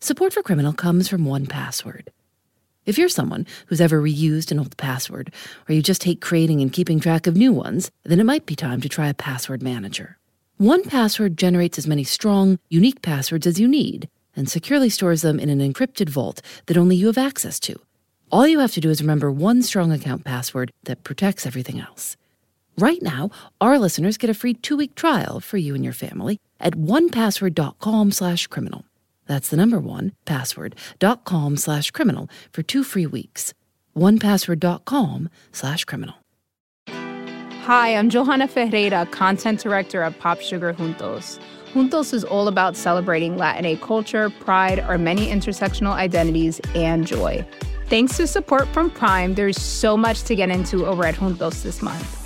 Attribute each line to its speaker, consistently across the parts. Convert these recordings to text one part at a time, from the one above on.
Speaker 1: Support for Criminal comes from 1Password. If you're someone who's ever reused an old password, or you just hate creating and keeping track of new ones, then it might be time to try a password manager. 1Password generates as many strong, unique passwords as you need and securely stores them in an encrypted vault that only you have access to. All you have to do is remember one strong account password that protects everything else. Right now, our listeners get a free two-week trial for you and your family at onepassword.com slash criminal. That's the number one, password.com slash criminal for two free weeks. onepassword.com slash criminal.
Speaker 2: Hi, I'm Johanna Ferreira, content director at Pop Sugar Juntos. Juntos is all about celebrating Latin culture, pride, our many intersectional identities, and joy. Thanks to support from Prime, there's so much to get into over at Juntos this month.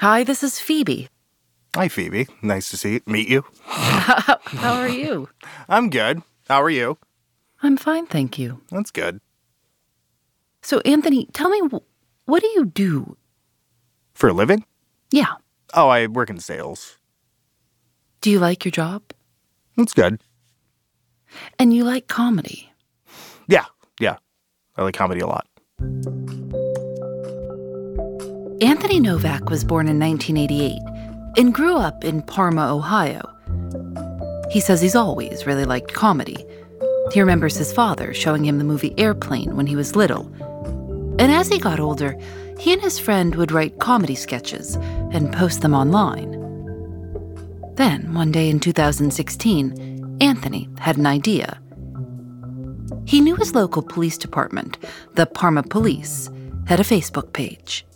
Speaker 1: Hi, this is Phoebe.
Speaker 3: Hi, Phoebe. Nice to see you. Meet you.
Speaker 1: How, how are you?
Speaker 3: I'm good. How are you?
Speaker 1: I'm fine, thank you.
Speaker 3: That's good.
Speaker 1: So, Anthony, tell me, what do you do?
Speaker 3: For a living?
Speaker 1: Yeah.
Speaker 3: Oh, I work in sales.
Speaker 1: Do you like your job?
Speaker 3: That's good.
Speaker 1: And you like comedy?
Speaker 3: Yeah, yeah. I like comedy a lot.
Speaker 1: Anthony Novak was born in 1988 and grew up in Parma, Ohio. He says he's always really liked comedy. He remembers his father showing him the movie Airplane when he was little. And as he got older, he and his friend would write comedy sketches and post them online. Then, one day in 2016, Anthony had an idea. He knew his local police department, the Parma Police, had a Facebook page.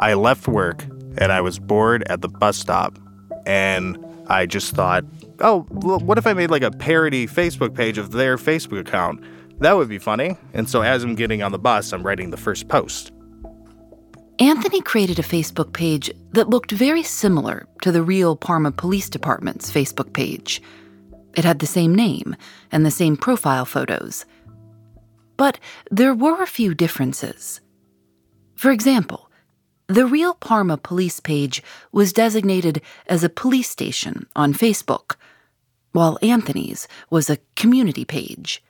Speaker 3: I left work and I was bored at the bus stop. And I just thought, oh, well, what if I made like a parody Facebook page of their Facebook account? That would be funny. And so as I'm getting on the bus, I'm writing the first post.
Speaker 1: Anthony created a Facebook page that looked very similar to the real Parma Police Department's Facebook page. It had the same name and the same profile photos. But there were a few differences. For example, the real Parma police page was designated as a police station on Facebook, while Anthony's was a community page.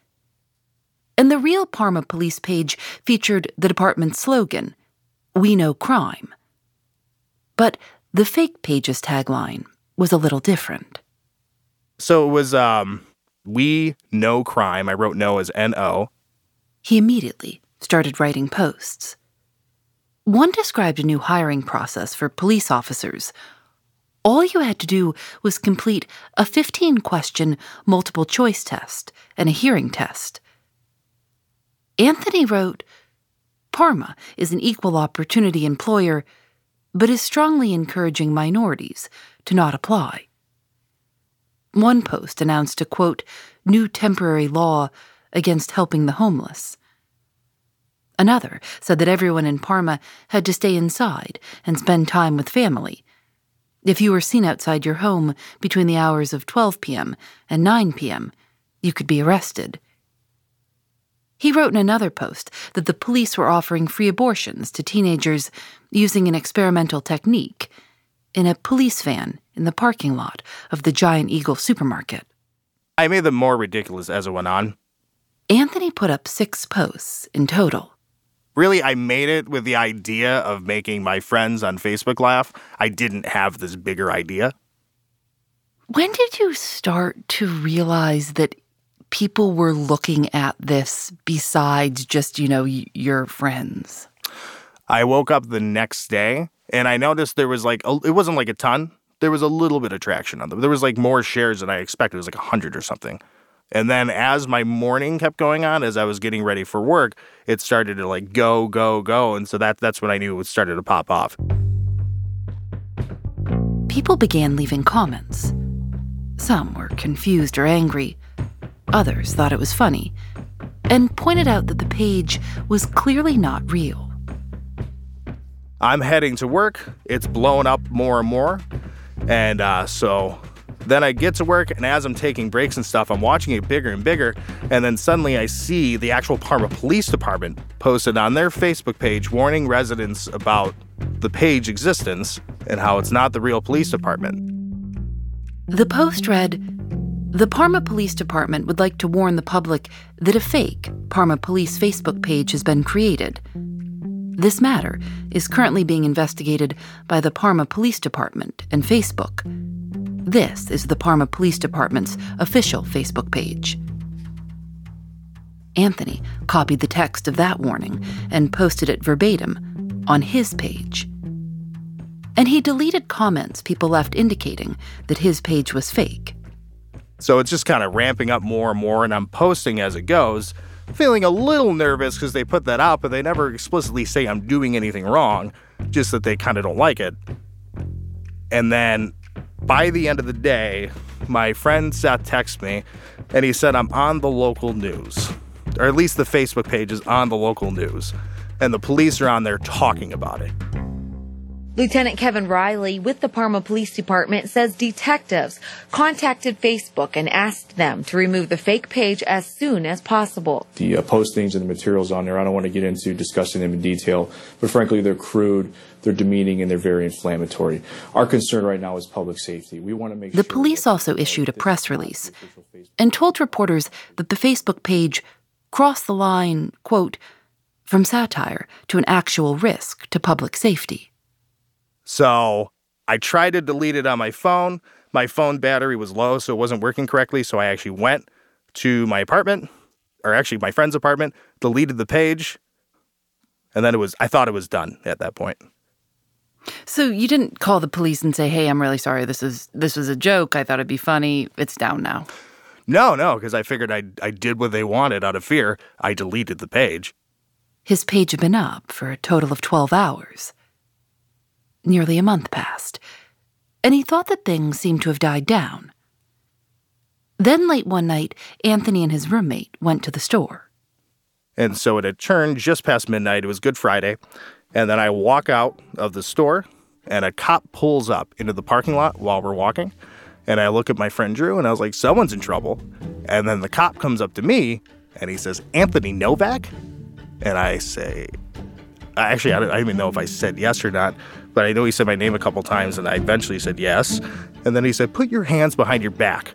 Speaker 1: And the real Parma police page featured the department's slogan, We Know Crime. But the fake page's tagline was a little different.
Speaker 3: So it was, um, We Know Crime. I wrote no as N O.
Speaker 1: He immediately started writing posts. One described a new hiring process for police officers. All you had to do was complete a 15 question multiple choice test and a hearing test. Anthony wrote Parma is an equal opportunity employer, but is strongly encouraging minorities to not apply. One post announced a quote, new temporary law against helping the homeless. Another said that everyone in Parma had to stay inside and spend time with family. If you were seen outside your home between the hours of 12 p.m. and 9 p.m., you could be arrested. He wrote in another post that the police were offering free abortions to teenagers using an experimental technique in a police van in the parking lot of the Giant Eagle supermarket.
Speaker 3: I made them more ridiculous as it went on.
Speaker 1: Anthony put up six posts in total.
Speaker 3: Really, I made it with the idea of making my friends on Facebook laugh. I didn't have this bigger idea.
Speaker 1: When did you start to realize that people were looking at this besides just, you know, y- your friends?
Speaker 3: I woke up the next day and I noticed there was like, a, it wasn't like a ton. There was a little bit of traction on them. There was like more shares than I expected. It was like 100 or something. And then as my morning kept going on, as I was getting ready for work, it started to like go, go, go. And so that that's when I knew it started to pop off.
Speaker 1: People began leaving comments. Some were confused or angry. Others thought it was funny and pointed out that the page was clearly not real.
Speaker 3: I'm heading to work. It's blowing up more and more. And uh, so then I get to work, and as I'm taking breaks and stuff, I'm watching it bigger and bigger. And then suddenly I see the actual Parma Police Department posted on their Facebook page warning residents about the page existence and how it's not the real police department.
Speaker 1: The post read The Parma Police Department would like to warn the public that a fake Parma Police Facebook page has been created. This matter is currently being investigated by the Parma Police Department and Facebook. This is the Parma Police Department's official Facebook page. Anthony copied the text of that warning and posted it verbatim on his page. And he deleted comments people left indicating that his page was fake.
Speaker 3: So it's just kind of ramping up more and more, and I'm posting as it goes, feeling a little nervous because they put that out, but they never explicitly say I'm doing anything wrong, just that they kind of don't like it. And then by the end of the day, my friend Seth texts me and he said, I'm on the local news, or at least the Facebook page is on the local news, and the police are on there talking about it.
Speaker 4: Lieutenant Kevin Riley with the Parma Police Department says detectives contacted Facebook and asked them to remove the fake page as soon as possible.
Speaker 5: The uh, postings and the materials on there, I don't want to get into discussing them in detail, but frankly, they're crude, they're demeaning, and they're very inflammatory. Our concern right now is public safety. We want to make
Speaker 1: the
Speaker 5: sure
Speaker 1: police also issued a press release and told reporters that the Facebook page crossed the line, quote, from satire to an actual risk to public safety.
Speaker 3: So I tried to delete it on my phone. My phone battery was low, so it wasn't working correctly. So I actually went to my apartment, or actually my friend's apartment, deleted the page, and then it was, I thought it was done at that point.
Speaker 1: So you didn't call the police and say, "Hey, I'm really sorry. This is this was a joke. I thought it'd be funny. It's down now."
Speaker 3: No, no, because I figured I I did what they wanted out of fear. I deleted the page.
Speaker 1: His page had been up for a total of 12 hours. Nearly a month passed, and he thought that things seemed to have died down. Then, late one night, Anthony and his roommate went to the store.
Speaker 3: And so it had turned just past midnight. It was Good Friday. And then I walk out of the store, and a cop pulls up into the parking lot while we're walking. And I look at my friend Drew, and I was like, someone's in trouble. And then the cop comes up to me, and he says, Anthony Novak? And I say, actually, I don't, I don't even know if I said yes or not, but I know he said my name a couple times, and I eventually said yes. And then he said, Put your hands behind your back.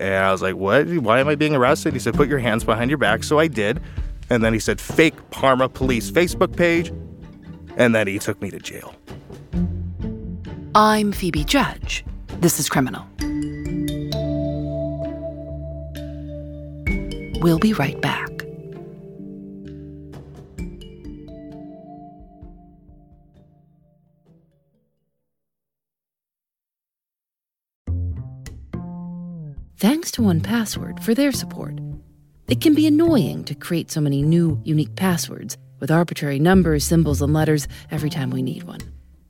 Speaker 3: And I was like, What? Why am I being arrested? He said, Put your hands behind your back. So I did. And then he said, Fake Parma Police Facebook page. And then he took me to jail.
Speaker 1: I'm Phoebe Judge. This is Criminal. We'll be right back. Thanks to 1Password for their support. It can be annoying to create so many new, unique passwords with arbitrary numbers, symbols, and letters every time we need one.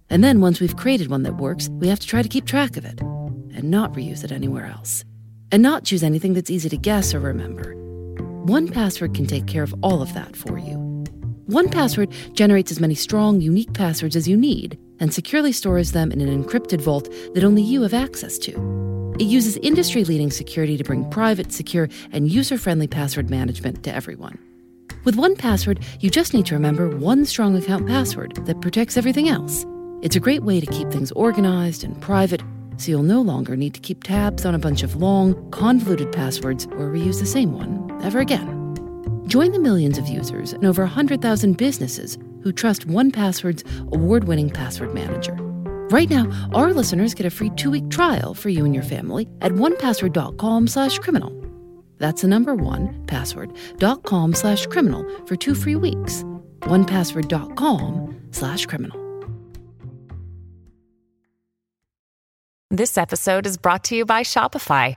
Speaker 1: And then once we've created one that works, we have to try to keep track of it and not reuse it anywhere else. And not choose anything that's easy to guess or remember. 1Password can take care of all of that for you. 1Password generates as many strong, unique passwords as you need and securely stores them in an encrypted vault that only you have access to. It uses industry leading security to bring private, secure, and user friendly password management to everyone. With 1Password, you just need to remember one strong account password that protects everything else. It's a great way to keep things organized and private, so you'll no longer need to keep tabs on a bunch of long, convoluted passwords or reuse the same one ever again. Join the millions of users and over 100,000 businesses who trust 1Password's award winning password manager. Right now, our listeners get a free two-week trial for you and your family at onepassword.com slash criminal. That's the number one, password.com slash criminal for two free weeks. onepassword.com slash criminal.
Speaker 6: This episode is brought to you by Shopify.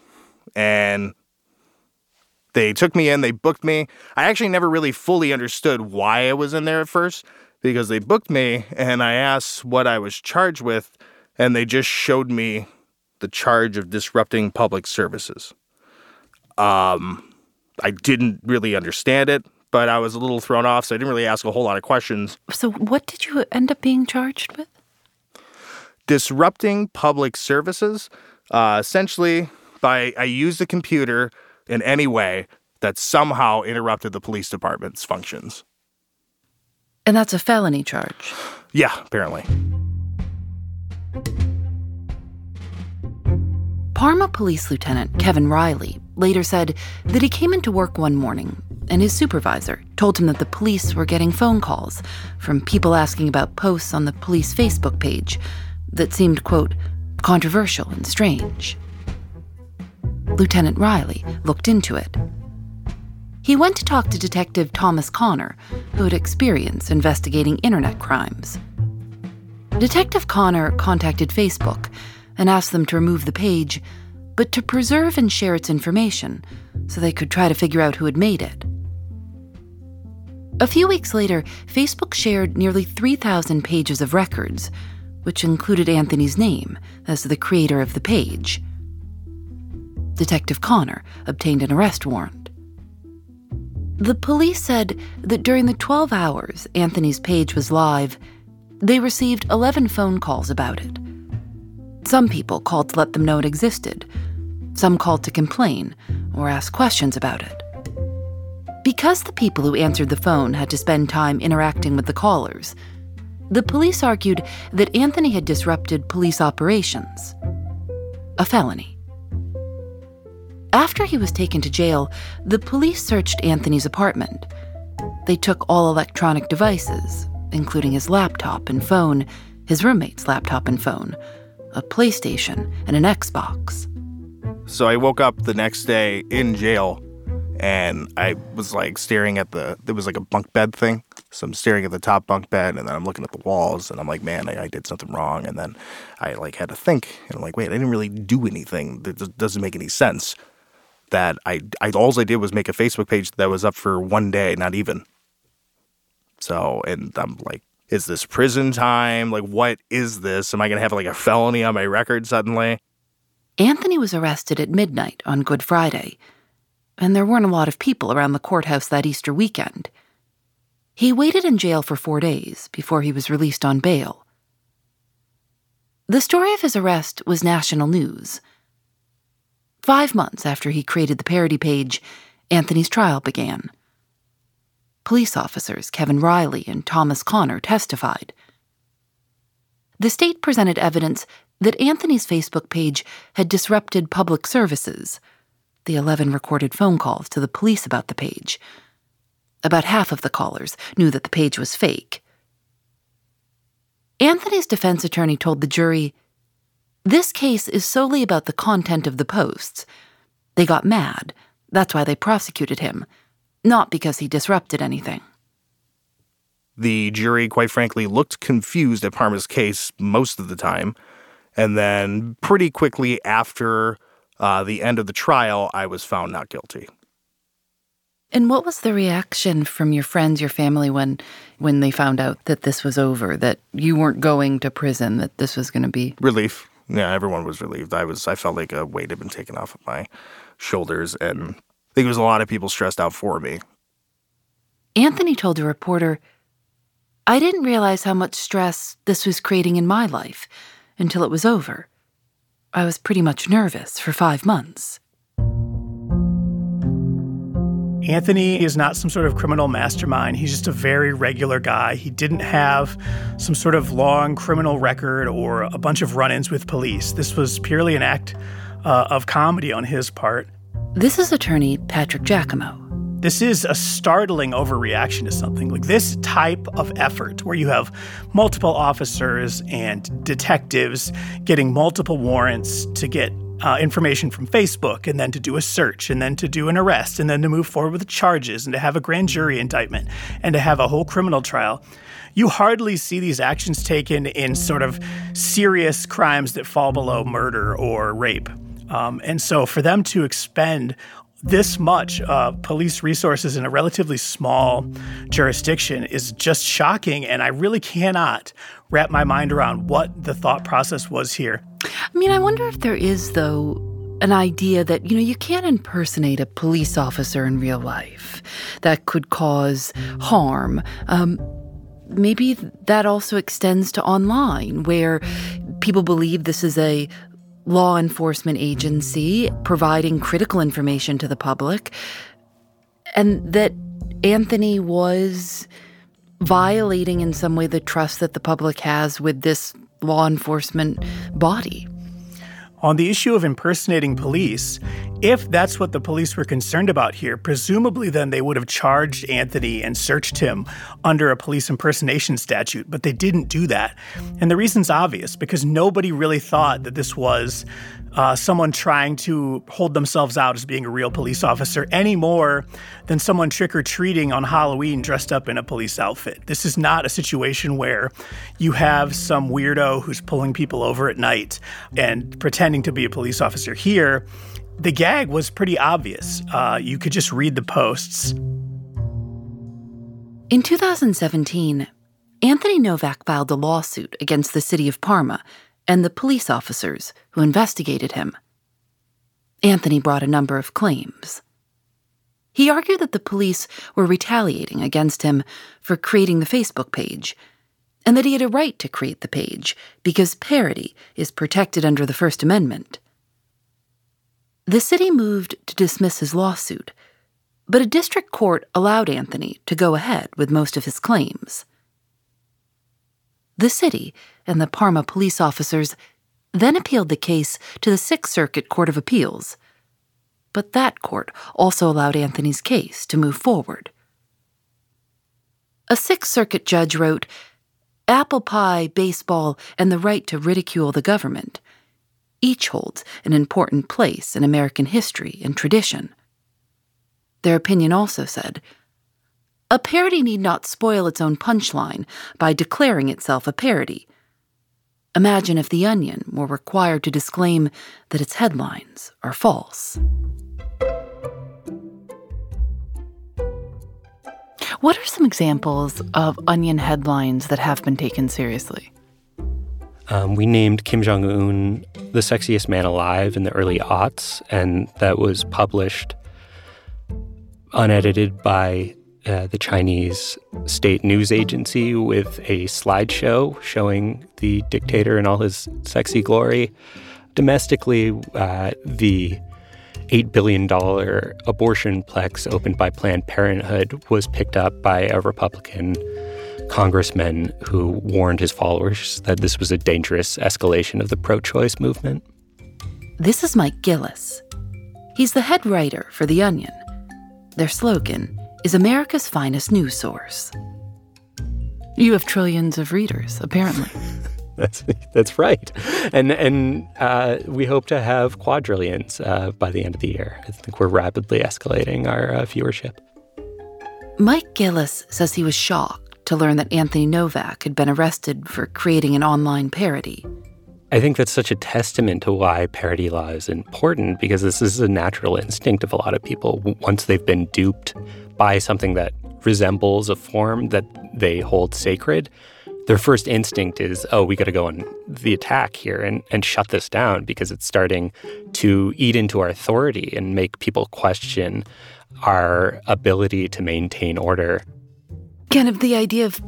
Speaker 3: and they took me in, they booked me. I actually never really fully understood why I was in there at first because they booked me and I asked what I was charged with, and they just showed me the charge of disrupting public services. Um, I didn't really understand it, but I was a little thrown off, so I didn't really ask a whole lot of questions.
Speaker 1: So, what did you end up being charged with?
Speaker 3: Disrupting public services, uh, essentially, by I used a computer in any way that somehow interrupted the police department's functions.
Speaker 1: And that's a felony charge.
Speaker 3: Yeah, apparently.
Speaker 1: Parma Police Lieutenant Kevin Riley later said that he came into work one morning and his supervisor told him that the police were getting phone calls from people asking about posts on the police Facebook page that seemed, quote, controversial and strange. Lieutenant Riley looked into it. He went to talk to Detective Thomas Connor, who had experience investigating internet crimes. Detective Connor contacted Facebook and asked them to remove the page, but to preserve and share its information so they could try to figure out who had made it. A few weeks later, Facebook shared nearly 3,000 pages of records, which included Anthony's name as the creator of the page. Detective Connor obtained an arrest warrant. The police said that during the 12 hours Anthony's page was live, they received 11 phone calls about it. Some people called to let them know it existed, some called to complain or ask questions about it. Because the people who answered the phone had to spend time interacting with the callers, the police argued that Anthony had disrupted police operations. A felony. After he was taken to jail, the police searched Anthony's apartment. They took all electronic devices, including his laptop and phone, his roommate's laptop and phone, a PlayStation, and an Xbox.
Speaker 3: So I woke up the next day in jail and I was like staring at the there was like a bunk bed thing. So I'm staring at the top bunk bed and then I'm looking at the walls and I'm like, man, I, I did something wrong. And then I like had to think and I'm like, wait, I didn't really do anything. That doesn't make any sense that I, I all I did was make a Facebook page that was up for one day, not even. So, and I'm like, is this prison time? Like, what is this? Am I going to have like a felony on my record suddenly?
Speaker 1: Anthony was arrested at midnight on Good Friday, and there weren't a lot of people around the courthouse that Easter weekend. He waited in jail for four days before he was released on bail. The story of his arrest was national news. Five months after he created the parody page, Anthony's trial began. Police officers Kevin Riley and Thomas Connor testified. The state presented evidence that Anthony's Facebook page had disrupted public services, the 11 recorded phone calls to the police about the page. About half of the callers knew that the page was fake. Anthony's defense attorney told the jury this case is solely about the content of the posts. They got mad. That's why they prosecuted him, not because he disrupted anything.
Speaker 3: The jury, quite frankly, looked confused at Parma's case most of the time. And then, pretty quickly after uh, the end of the trial, I was found not guilty.
Speaker 1: And what was the reaction from your friends, your family, when when they found out that this was over, that you weren't going to prison, that this was going to be
Speaker 3: relief? Yeah, everyone was relieved. I was I felt like a weight had been taken off of my shoulders and I think it was a lot of people stressed out for me.
Speaker 1: Anthony told a reporter, I didn't realize how much stress this was creating in my life until it was over. I was pretty much nervous for five months.
Speaker 7: Anthony is not some sort of criminal mastermind. He's just a very regular guy. He didn't have some sort of long criminal record or a bunch of run ins with police. This was purely an act uh, of comedy on his part.
Speaker 1: This is attorney Patrick Jaicomo.
Speaker 7: This is a startling overreaction to something. Like this type of effort, where you have multiple officers and detectives getting multiple warrants to get uh, information from Facebook and then to do a search and then to do an arrest and then to move forward with charges and to have a grand jury indictment and to have a whole criminal trial. You hardly see these actions taken in sort of serious crimes that fall below murder or rape. Um, and so for them to expend this much uh, police resources in a relatively small jurisdiction is just shocking. And I really cannot wrap my mind around what the thought process was here.
Speaker 1: I mean, I wonder if there is, though, an idea that, you know, you can't impersonate a police officer in real life. That could cause harm. Um, maybe that also extends to online, where people believe this is a law enforcement agency providing critical information to the public, and that Anthony was violating in some way the trust that the public has with this law enforcement body.
Speaker 7: On the issue of impersonating police, if that's what the police were concerned about here, presumably then they would have charged Anthony and searched him under a police impersonation statute, but they didn't do that. And the reason's obvious because nobody really thought that this was uh, someone trying to hold themselves out as being a real police officer any more than someone trick or treating on Halloween dressed up in a police outfit. This is not a situation where you have some weirdo who's pulling people over at night and pretending to be a police officer. Here, the gag was pretty obvious. Uh, you could just read the posts.
Speaker 1: In 2017, Anthony Novak filed a lawsuit against the city of Parma and the police officers who investigated him. Anthony brought a number of claims. He argued that the police were retaliating against him for creating the Facebook page, and that he had a right to create the page because parody is protected under the First Amendment. The city moved to dismiss his lawsuit, but a district court allowed Anthony to go ahead with most of his claims. The city and the Parma police officers then appealed the case to the Sixth Circuit Court of Appeals. But that court also allowed Anthony's case to move forward. A Sixth Circuit judge wrote Apple pie, baseball, and the right to ridicule the government each holds an important place in American history and tradition. Their opinion also said a parody need not spoil its own punchline by declaring itself a parody. Imagine if The Onion were required to disclaim that its headlines are false. What are some examples of Onion headlines that have been taken seriously?
Speaker 8: Um, we named Kim Jong un the sexiest man alive in the early aughts, and that was published unedited by uh, the Chinese state news agency with a slideshow showing the dictator in all his sexy glory. Domestically, uh, the $8 billion abortion plex opened by Planned Parenthood was picked up by a Republican congressman who warned his followers that this was a dangerous escalation of the pro choice movement.
Speaker 1: This is Mike Gillis. He's the head writer for The Onion. Their slogan is America's finest news source. You have trillions of readers, apparently.
Speaker 8: that's that's right, and and uh, we hope to have quadrillions uh, by the end of the year. I think we're rapidly escalating our uh, viewership.
Speaker 1: Mike Gillis says he was shocked to learn that Anthony Novak had been arrested for creating an online parody.
Speaker 8: I think that's such a testament to why parody law is important because this is a natural instinct of a lot of people. Once they've been duped by something that resembles a form that they hold sacred, their first instinct is, oh, we got to go on the attack here and, and shut this down because it's starting to eat into our authority and make people question our ability to maintain order.
Speaker 1: Kind of the idea of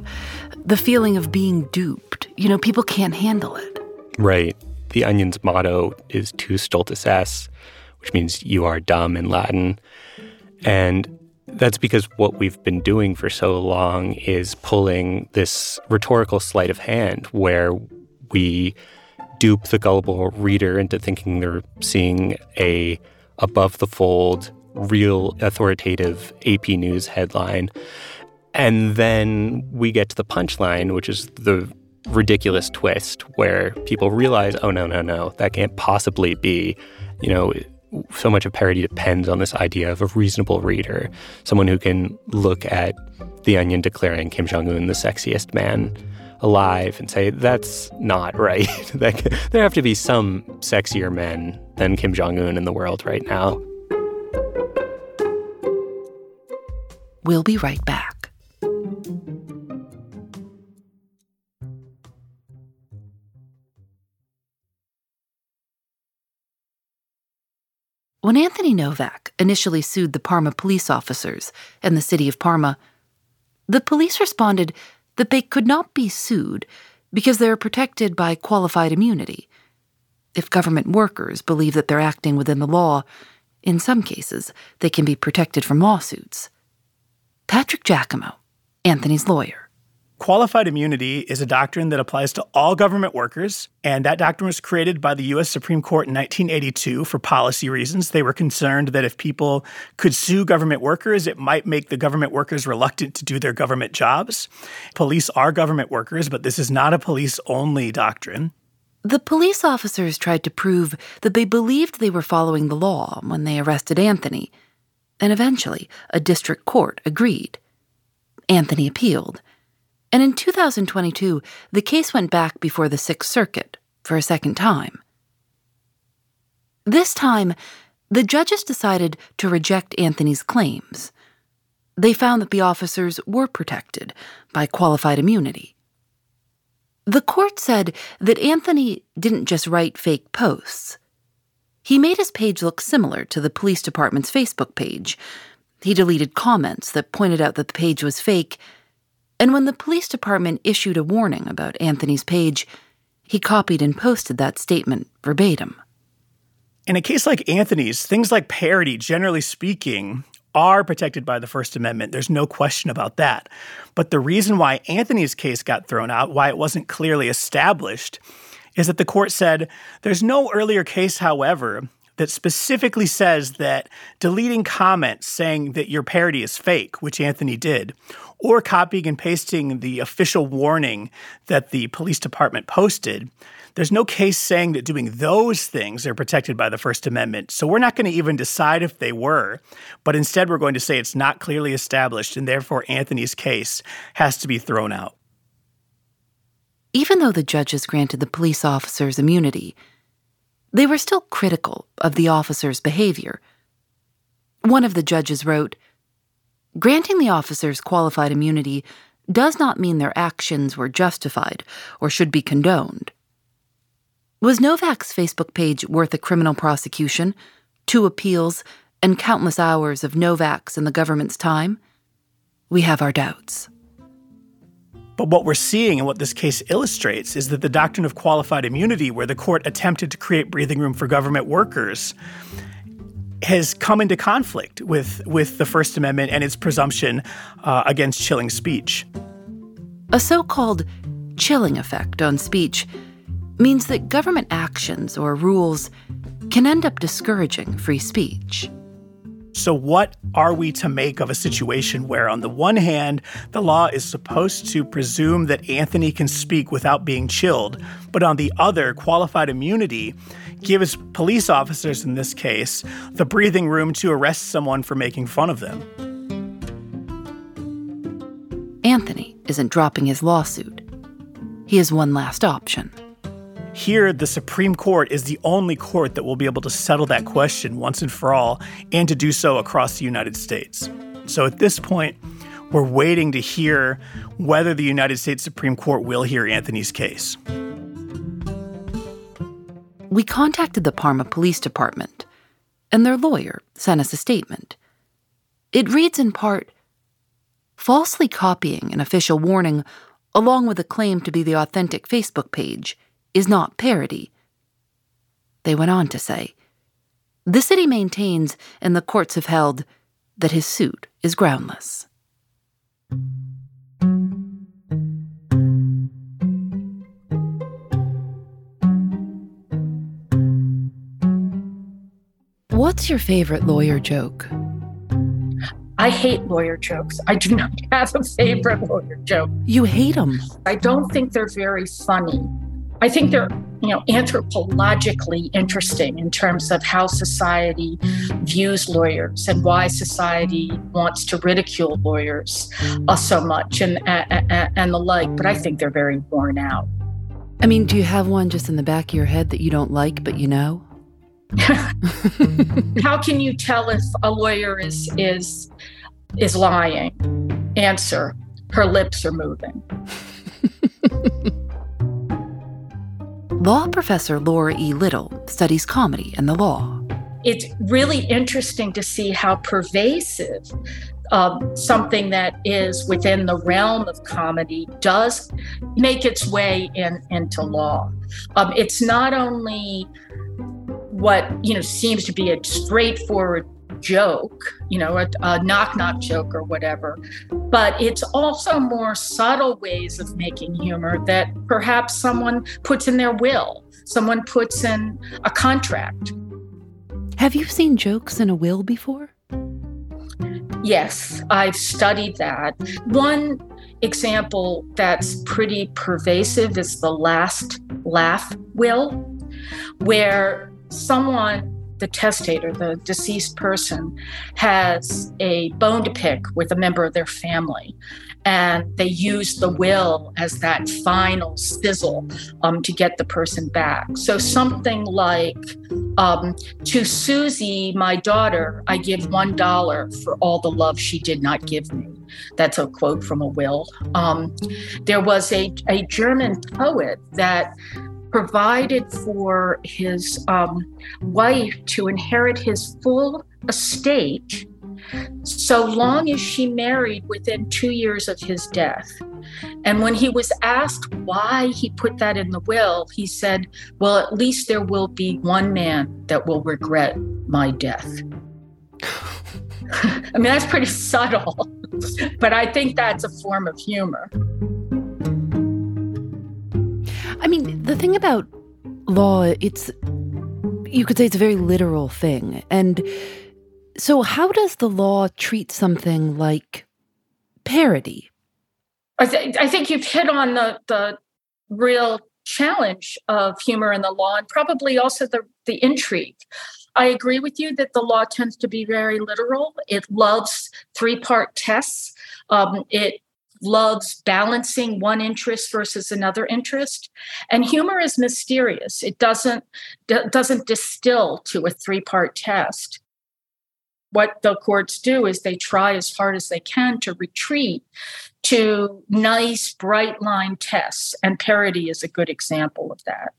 Speaker 1: the feeling of being duped. You know, people can't handle it.
Speaker 8: Right. The Onion's motto is Tu stultus es, which means you are dumb in Latin. And that's because what we've been doing for so long is pulling this rhetorical sleight of hand where we dupe the gullible reader into thinking they're seeing a above the fold real authoritative AP News headline. And then we get to the punchline, which is the ridiculous twist where people realize, oh, no, no, no, that can't possibly be. You know, so much of parody depends on this idea of a reasonable reader, someone who can look at The Onion declaring Kim Jong un the sexiest man alive and say, that's not right. there have to be some sexier men than Kim Jong un in the world right now.
Speaker 1: We'll be right back. When Anthony Novak initially sued the Parma police officers and the city of Parma, the police responded that they could not be sued because they are protected by qualified immunity. If government workers believe that they're acting within the law, in some cases, they can be protected from lawsuits. Patrick Jaicomo, Anthony's lawyer.
Speaker 7: Qualified immunity is a doctrine that applies to all government workers, and that doctrine was created by the U.S. Supreme Court in 1982 for policy reasons. They were concerned that if people could sue government workers, it might make the government workers reluctant to do their government jobs. Police are government workers, but this is not a police only doctrine.
Speaker 1: The police officers tried to prove that they believed they were following the law when they arrested Anthony, and eventually a district court agreed. Anthony appealed and in 2022, the case went back before the Sixth Circuit for a second time. This time, the judges decided to reject Anthony's claims. They found that the officers were protected by qualified immunity. The court said that Anthony didn't just write fake posts. He made his page look similar to the police department's Facebook page. He deleted comments that pointed out that the page was fake and when the police department issued a warning about Anthony's page, he copied and posted that statement verbatim.
Speaker 7: In a case like Anthony's, things like parody, generally speaking, are protected by the First Amendment. There's no question about that. But the reason why Anthony's case got thrown out, why it wasn't clearly established, is that the court said there's no earlier case, however, that specifically says that deleting comments saying that your parody is fake, which Anthony did, or copying and pasting the official warning that the police department posted, there's no case saying that doing those things are protected by the First Amendment. So we're not going to even decide if they were, but instead we're going to say it's not clearly established, and therefore Anthony's case has to be thrown out.
Speaker 1: Even though the judges granted the police officers immunity, they were still critical of the officers' behavior. One of the judges wrote Granting the officers qualified immunity does not mean their actions were justified or should be condoned. Was Novak's Facebook page worth a criminal prosecution, two appeals, and countless hours of Novak's and the government's time? We have our doubts.
Speaker 7: But what we're seeing and what this case illustrates is that the doctrine of qualified immunity, where the court attempted to create breathing room for government workers, has come into conflict with, with the First Amendment and its presumption uh, against chilling speech.
Speaker 1: A so called chilling effect on speech means that government actions or rules can end up discouraging free speech.
Speaker 7: So, what are we to make of a situation where, on the one hand, the law is supposed to presume that Anthony can speak without being chilled, but on the other, qualified immunity gives police officers in this case the breathing room to arrest someone for making fun of them?
Speaker 1: Anthony isn't dropping his lawsuit. He has one last option.
Speaker 7: Here, the Supreme Court is the only court that will be able to settle that question once and for all, and to do so across the United States. So at this point, we're waiting to hear whether the United States Supreme Court will hear Anthony's case.
Speaker 1: We contacted the Parma Police Department, and their lawyer sent us a statement. It reads in part Falsely copying an official warning along with a claim to be the authentic Facebook page is not parody. They went on to say, The city maintains, and the courts have held, that his suit is groundless. What's your favorite lawyer joke?
Speaker 9: I hate lawyer jokes. I do not have a favorite lawyer joke.
Speaker 1: You hate them?
Speaker 9: I don't think they're very funny. I think they're, you know, anthropologically interesting in terms of how society views lawyers and why society wants to ridicule lawyers uh, so much and, and and the like. But I think they're very worn out.
Speaker 1: I mean, do you have one just in the back of your head that you don't like, but you know?
Speaker 9: how can you tell if a lawyer is is is lying? Answer: Her lips are moving.
Speaker 1: Law professor Laura E. Little studies comedy and the law.
Speaker 9: It's really interesting to see how pervasive um, something that is within the realm of comedy does make its way in, into law. Um, it's not only what you know seems to be a straightforward joke, you know, a, a knock knock joke or whatever. But it's also more subtle ways of making humor that perhaps someone puts in their will, someone puts in a contract.
Speaker 1: Have you seen jokes in a will before?
Speaker 9: Yes, I've studied that. One example that's pretty pervasive is the last laugh will, where someone the testator, the deceased person, has a bone to pick with a member of their family. And they use the will as that final sizzle um, to get the person back. So, something like um, To Susie, my daughter, I give $1 for all the love she did not give me. That's a quote from a will. Um, there was a, a German poet that provided for his um, wife to inherit his full estate so long as she married within two years of his death. And when he was asked why he put that in the will, he said, Well, at least there will be one man that will regret my death. I mean, that's pretty subtle, but I think that's a form of humor.
Speaker 1: I mean, the thing about law, it's, you could say it's a very literal thing. And so, how does the law treat something like parody?
Speaker 9: I, th- I think you've hit on the, the real challenge of humor in the law and probably also the, the intrigue. I agree with you that the law tends to be very literal. It loves three part tests. Um, it loves balancing one interest versus another interest. And humor is mysterious. It doesn't d- doesn't distill to a three part test. What the courts do is they try as hard as they can to retreat to nice bright line tests and parody is a good example of that.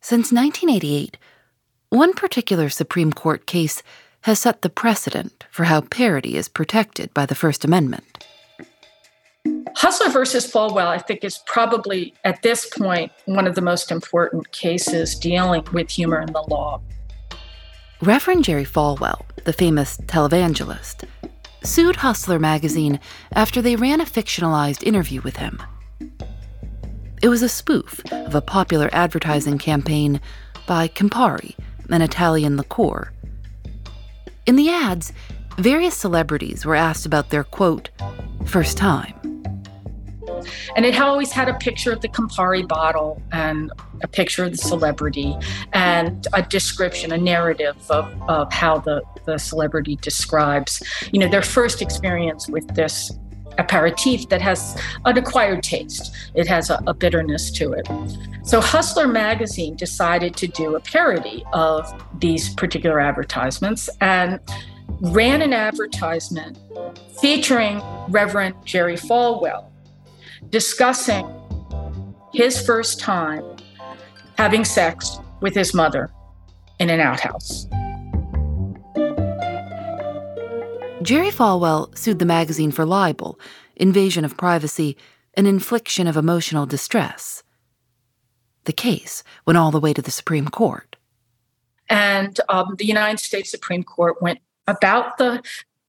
Speaker 1: Since 1988 one particular supreme court case has set the precedent for how parody is protected by the first amendment
Speaker 9: Hustler versus Falwell, I think, is probably at this point one of the most important cases dealing with humor in the law.
Speaker 1: Reverend Jerry Falwell, the famous televangelist, sued Hustler magazine after they ran a fictionalized interview with him. It was a spoof of a popular advertising campaign by Campari, an Italian liqueur. In the ads, various celebrities were asked about their quote, first time.
Speaker 9: And it always had a picture of the Campari bottle and a picture of the celebrity and a description, a narrative of, of how the, the celebrity describes, you know, their first experience with this aperitif that has an acquired taste. It has a, a, bitterness to it. So Hustler magazine decided to do a parody of these particular advertisements and ran an advertisement featuring Reverend Jerry Falwell discussing his first time having sex with his mother in an outhouse.
Speaker 1: Jerry Falwell sued the magazine for libel, invasion of privacy, and infliction of emotional distress. The case went all the way to the Supreme Court.
Speaker 9: And um, the United States Supreme Court went about the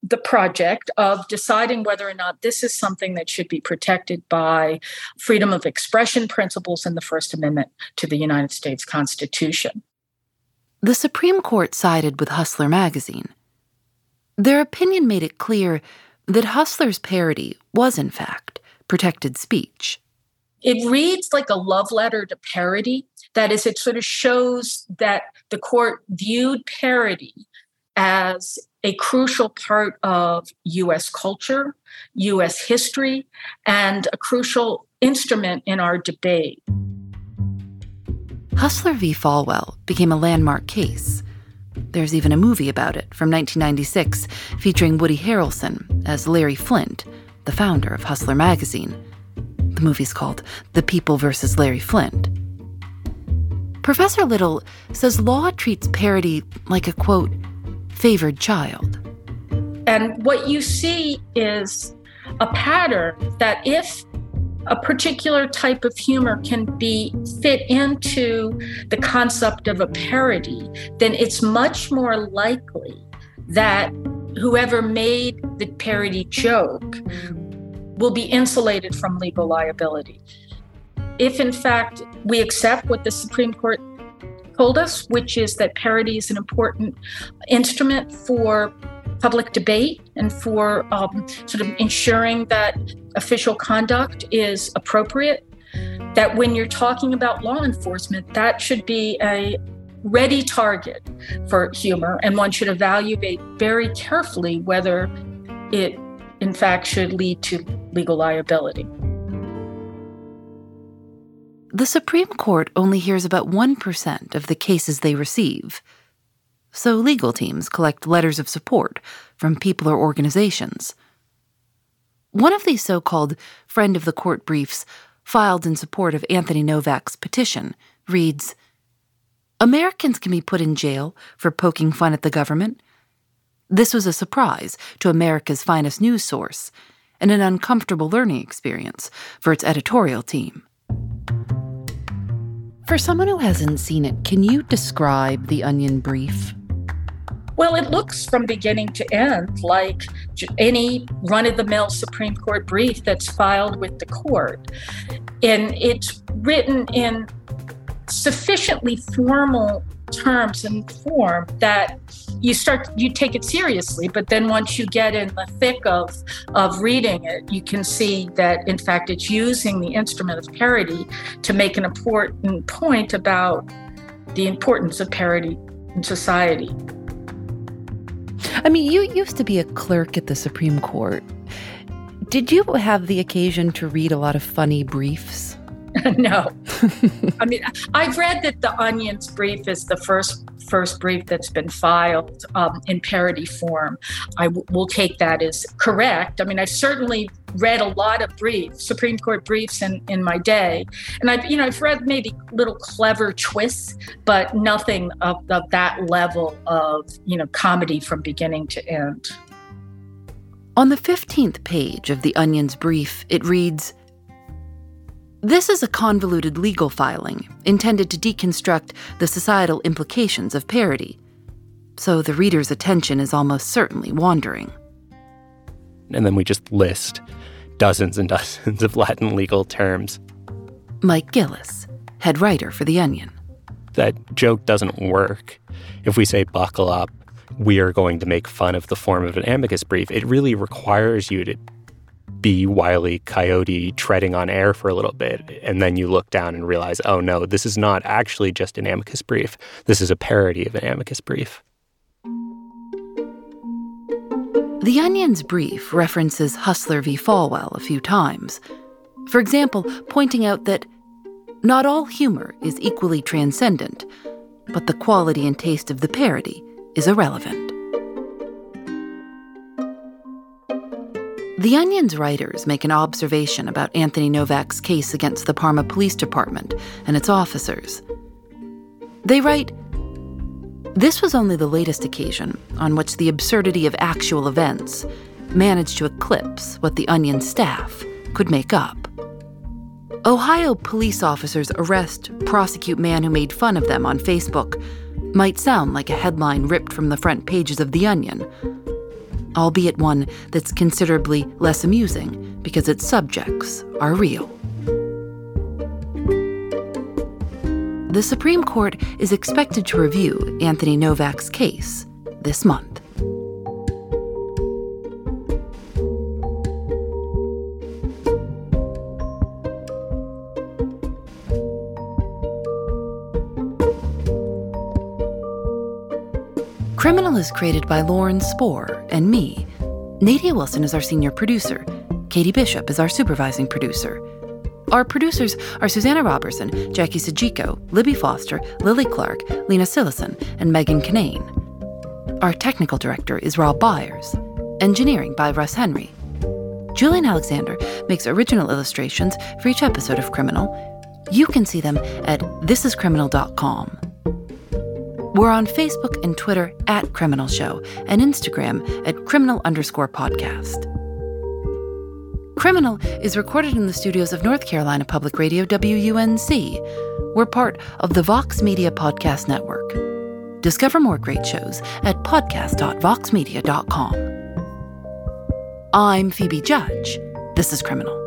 Speaker 9: the project of deciding whether or not this is something that should be protected by freedom of expression principles in the First Amendment to the United States Constitution.
Speaker 1: The Supreme Court sided with Hustler magazine. Their opinion made it clear that Hustler's parody was, in fact, protected speech.
Speaker 9: It reads like a love letter to parody. That is, it sort of shows that the court viewed parody as a crucial part of US culture, US history, and a crucial instrument in our debate.
Speaker 1: Hustler v. Falwell became a landmark case. There's even a movie about it from 1996 featuring Woody Harrelson as Larry Flynt, the founder of Hustler magazine. The movie's called The People versus Larry Flynt. Professor Little says law treats parody like a quote, favored child.
Speaker 9: And what you see is a pattern that if a particular type of humor can be fit into the concept of a parody, then it's much more likely that whoever made the parody joke will be insulated from legal liability. If, in fact, we accept what the Supreme Court told us, which is that parody is an important instrument for public debate and for um, sort of ensuring that official conduct is appropriate. That when you're talking about law enforcement, that should be a ready target for humor, and one should evaluate very carefully whether it, in fact, should lead to legal liability.
Speaker 1: The Supreme Court only hears about 1% of the cases they receive. So legal teams collect letters of support from people or organizations. One of these so called friend of the court briefs, filed in support of Anthony Novak's petition, reads Americans can be put in jail for poking fun at the government. This was a surprise to America's finest news source and an uncomfortable learning experience for its editorial team. For someone who hasn't seen it, can you describe the Onion brief?
Speaker 9: Well, it looks from beginning to end like any run of the mill Supreme Court brief that's filed with the court. And it's written in sufficiently formal terms and form that you start you take it seriously but then once you get in the thick of of reading it you can see that in fact it's using the instrument of parody to make an important point about the importance of parody in society.
Speaker 1: I mean you used to be a clerk at the supreme court. Did you have the occasion to read a lot of funny briefs
Speaker 9: no. I mean, I've read that the Onion's brief is the first first brief that's been filed um, in parody form. I w- will take that as correct. I mean, I've certainly read a lot of briefs, Supreme Court briefs in, in my day. And I've, you know, I've read maybe little clever twists, but nothing of, of that level of, you know, comedy from beginning to end.
Speaker 1: On the 15th page of The Onion's brief, it reads this is a convoluted legal filing intended to deconstruct the societal implications of parody, so the reader's attention is almost certainly wandering.
Speaker 8: And then we just list dozens and dozens of Latin legal terms.
Speaker 1: Mike Gillis, head writer for The Onion.
Speaker 8: That joke doesn't work. If we say buckle up, we are going to make fun of the form of an amicus brief. It really requires you to be Wily Coyote treading on air for a little bit. And then you look down and realize, oh no, this is not actually just an amicus brief. This is a parody of an amicus brief.
Speaker 1: The Onion's brief references Hustler v. Falwell a few times. For example, pointing out that not all humor is equally transcendent, but the quality and taste of the parody is irrelevant. The Onion's writers make an observation about Anthony Novak's case against the Parma Police Department and its officers. They write This was only the latest occasion on which the absurdity of actual events managed to eclipse what the Onion staff could make up. Ohio police officers arrest, prosecute man who made fun of them on Facebook might sound like a headline ripped from the front pages of The Onion albeit one that's considerably less amusing because its subjects are real. The Supreme Court is expected to review Anthony Novak's case this month. Criminal is created by Lauren Spohr and me. Nadia Wilson is our senior producer. Katie Bishop is our supervising producer. Our producers are Susanna Robertson, Jackie Sojico, Libby Foster, Lily Clark, Lena Sillison, and Megan Kinane. Our technical director is Rob Byers. Engineering by Russ Henry. Julienne Alexander makes original illustrations for each episode of Criminal. You can see them at thisiscriminal.com. We're on Facebook and Twitter at Criminal Show and Instagram at criminal underscore podcast. Criminal is recorded in the studios of North Carolina Public Radio WUNC. We're part of the Vox Media Podcast Network. Discover more great shows at podcast.voxmedia.com. I'm Phoebe Judge. This is Criminal.